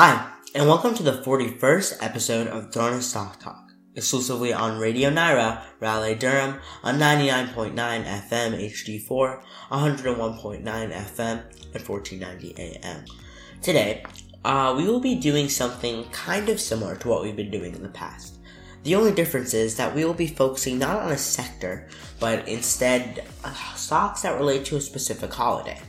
Hi, and welcome to the 41st episode of Drona Stock Talk, exclusively on Radio Nyra, Raleigh, Durham, on 99.9 FM HD4, 101.9 FM, and 1490 AM. Today, uh, we will be doing something kind of similar to what we've been doing in the past. The only difference is that we will be focusing not on a sector, but instead uh, stocks that relate to a specific holiday.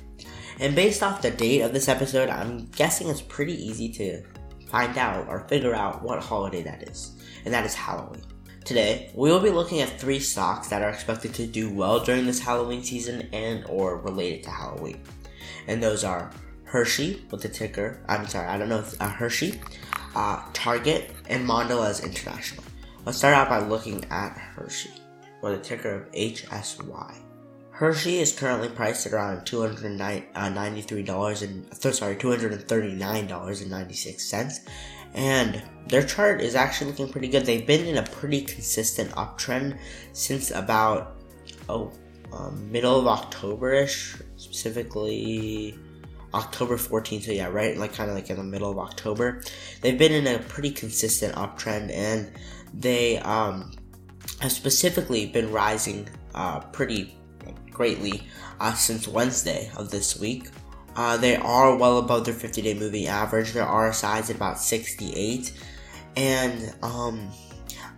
And based off the date of this episode, I'm guessing it's pretty easy to find out or figure out what holiday that is, and that is Halloween. Today, we will be looking at three stocks that are expected to do well during this Halloween season and or related to Halloween. And those are Hershey with the ticker, I'm sorry, I don't know if uh, Hershey, uh, Target, and Mondelez International. Let's start out by looking at Hershey with the ticker of HSY. Hershey is currently priced at around two hundred ninety-three dollars and sorry, two hundred and thirty-nine dollars and ninety-six cents, and their chart is actually looking pretty good. They've been in a pretty consistent uptrend since about oh um, middle of October-ish, specifically October 14th. So yeah, right, like kind of like in the middle of October. They've been in a pretty consistent uptrend, and they um, have specifically been rising uh, pretty greatly uh, since Wednesday of this week. Uh, they are well above their 50 day moving average. Their RSI is about 68. And um,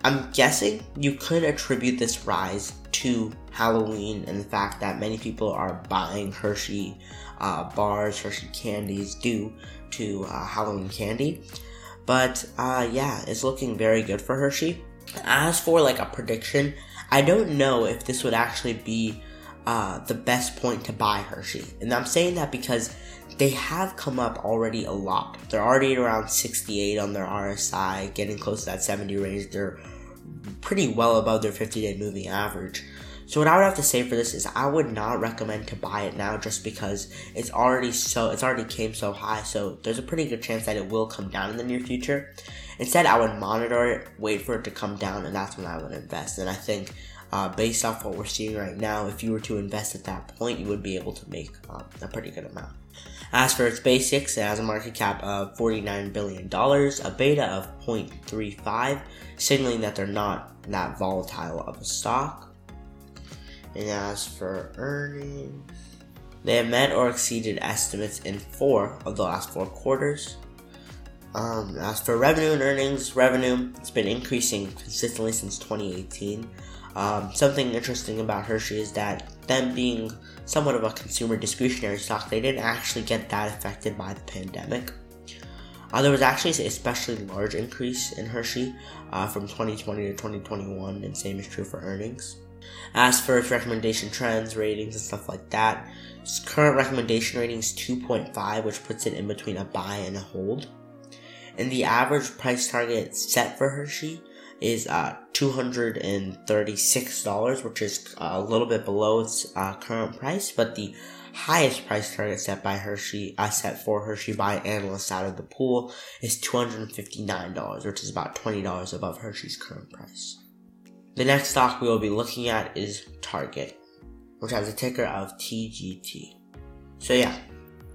I'm guessing you could attribute this rise to Halloween and the fact that many people are buying Hershey uh, bars, Hershey candies due to uh, Halloween candy. But uh, yeah, it's looking very good for Hershey. As for like a prediction, I don't know if this would actually be uh, the best point to buy Hershey. And I'm saying that because they have come up already a lot. They're already around 68 on their RSI, getting close to that 70 range. They're pretty well above their 50 day moving average. So what I would have to say for this is I would not recommend to buy it now just because it's already so it's already came so high. So there's a pretty good chance that it will come down in the near future. Instead, I would monitor it, wait for it to come down, and that's when I would invest. And I think uh, based off what we're seeing right now, if you were to invest at that point, you would be able to make um, a pretty good amount. As for its basics, it has a market cap of $49 billion, a beta of 0.35, signaling that they're not that volatile of a stock. And as for earnings, they have met or exceeded estimates in four of the last four quarters. Um, as for revenue and earnings, revenue has been increasing consistently since 2018. Um, something interesting about Hershey is that them being somewhat of a consumer discretionary stock, they didn't actually get that affected by the pandemic. Uh, there was actually an especially large increase in Hershey uh, from 2020 to 2021, and same is true for earnings. As for its recommendation trends, ratings, and stuff like that, its current recommendation rating is 2.5, which puts it in between a buy and a hold. And the average price target set for Hershey is uh, $236, which is a little bit below its uh, current price, but the highest price target set by Hershey, uh, set for Hershey by analysts out of the pool is $259, which is about $20 above Hershey's current price. The next stock we will be looking at is Target, which has a ticker of TGT. So yeah,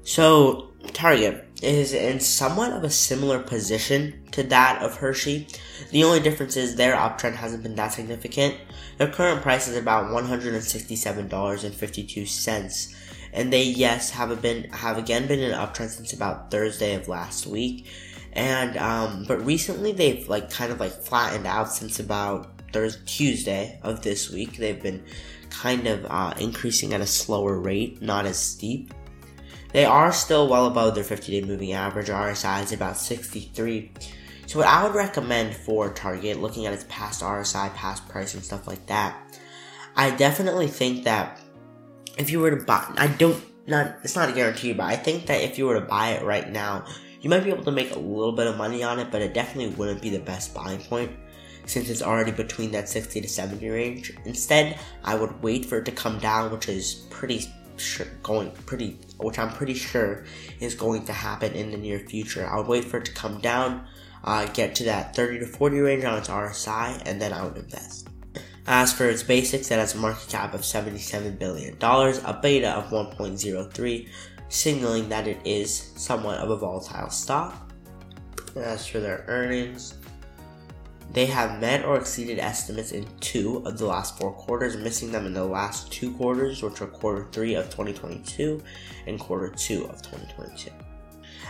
so Target is in somewhat of a similar position to that of Hershey. The only difference is their uptrend hasn't been that significant. Their current price is about $167.52. And they yes have been have again been in an uptrend since about Thursday of last week. And um, but recently they've like kind of like flattened out since about Thursday Tuesday of this week. They've been kind of uh, increasing at a slower rate, not as steep. They are still well above their 50 day moving average. RSI is about 63. So, what I would recommend for Target, looking at its past RSI, past price, and stuff like that, I definitely think that if you were to buy, I don't, not, it's not a guarantee, but I think that if you were to buy it right now, you might be able to make a little bit of money on it, but it definitely wouldn't be the best buying point since it's already between that 60 to 70 range. Instead, I would wait for it to come down, which is pretty sure going pretty, which I'm pretty sure is going to happen in the near future. I would wait for it to come down, uh, get to that 30 to 40 range on its RSI, and then I would invest. As for its basics, it has a market cap of $77 billion, a beta of 1.03, signaling that it is somewhat of a volatile stock. As for their earnings, they have met or exceeded estimates in two of the last four quarters, missing them in the last two quarters, which are quarter three of 2022 and quarter two of 2022.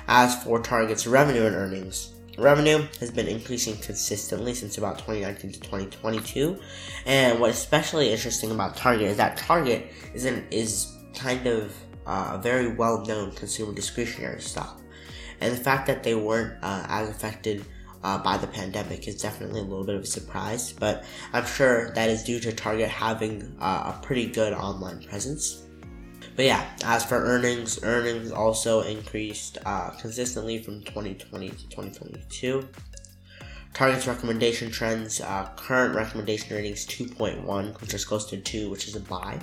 As for Target's revenue and earnings, revenue has been increasing consistently since about 2019 to 2022. And what's especially interesting about Target is that Target is an, is kind of uh, a very well-known consumer discretionary stock, and the fact that they weren't uh, as affected uh, by the pandemic is definitely a little bit of a surprise. But I'm sure that is due to Target having uh, a pretty good online presence. But yeah, as for earnings, earnings also increased uh, consistently from 2020 to 2022. Target's recommendation trends, uh, current recommendation ratings 2.1, which is close to 2, which is a buy.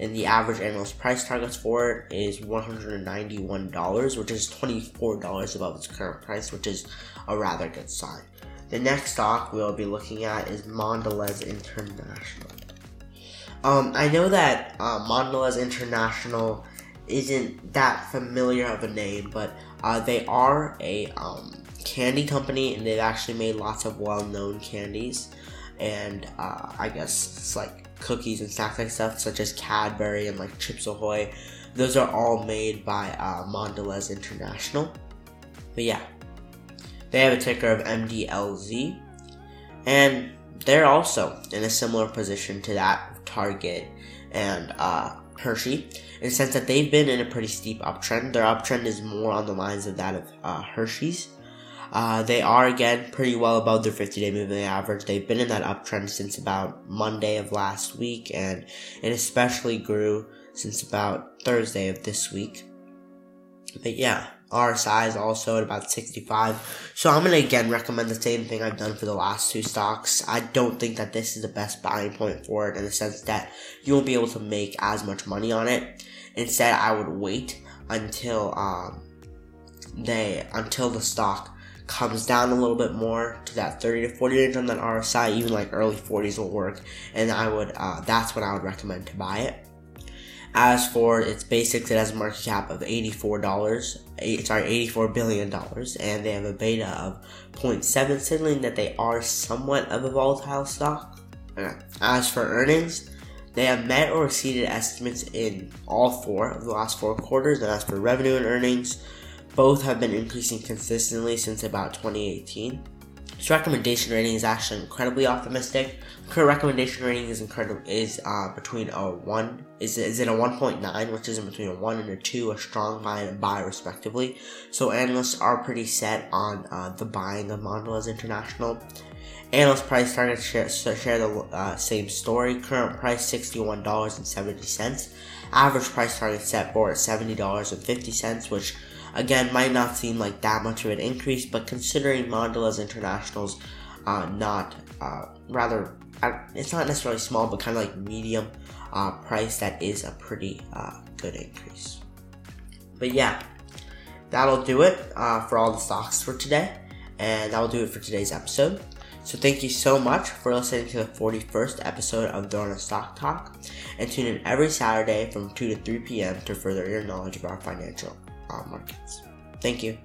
And the average analyst price targets for it is $191, which is $24 above its current price, which is a rather good sign. The next stock we'll be looking at is Mondelez International. Um, I know that uh, Mondelez International isn't that familiar of a name, but uh, they are a um, candy company and they've actually made lots of well known candies. And uh, I guess it's like cookies and snacks like stuff, such as Cadbury and like Chips Ahoy. Those are all made by uh, Mondelez International. But yeah, they have a ticker of MDLZ. And they're also in a similar position to that Target, and uh, Hershey, in the sense that they've been in a pretty steep uptrend. Their uptrend is more on the lines of that of uh, Hershey's. Uh, they are again pretty well above their 50 day moving average. They've been in that uptrend since about Monday of last week, and it especially grew since about Thursday of this week. But yeah, RSI is also at about 65. So I'm going to again recommend the same thing I've done for the last two stocks. I don't think that this is the best buying point for it in the sense that you won't be able to make as much money on it. Instead, I would wait until um, they until the stock comes down a little bit more to that 30 to 40 range on that RSI, even like early 40s will work, and I would uh, that's when I would recommend to buy it. As for its basics, it has a market cap of $84, sorry, $84 billion, and they have a beta of 0.7, signaling that they are somewhat of a volatile stock. As for earnings, they have met or exceeded estimates in all four of the last four quarters, and as for revenue and earnings, both have been increasing consistently since about 2018. Its recommendation rating is actually incredibly optimistic. Current recommendation rating is incredible is uh, between a one is is it a 1.9, which is in between a one and a two, a strong buy and a buy respectively. So analysts are pretty set on uh, the buying of Mondelez International. Analyst price targets share, share the uh, same story. Current price sixty-one dollars and seventy cents. Average price target set for seventy dollars and fifty cents, which Again, might not seem like that much of an increase, but considering Mondelez International's uh, not uh, rather, it's not necessarily small, but kind of like medium uh, price, that is a pretty uh, good increase. But yeah, that'll do it uh, for all the stocks for today, and that'll do it for today's episode. So thank you so much for listening to the 41st episode of Drona Stock Talk, and tune in every Saturday from 2 to 3 p.m. to further your knowledge of our financial uh, markets. Thank you.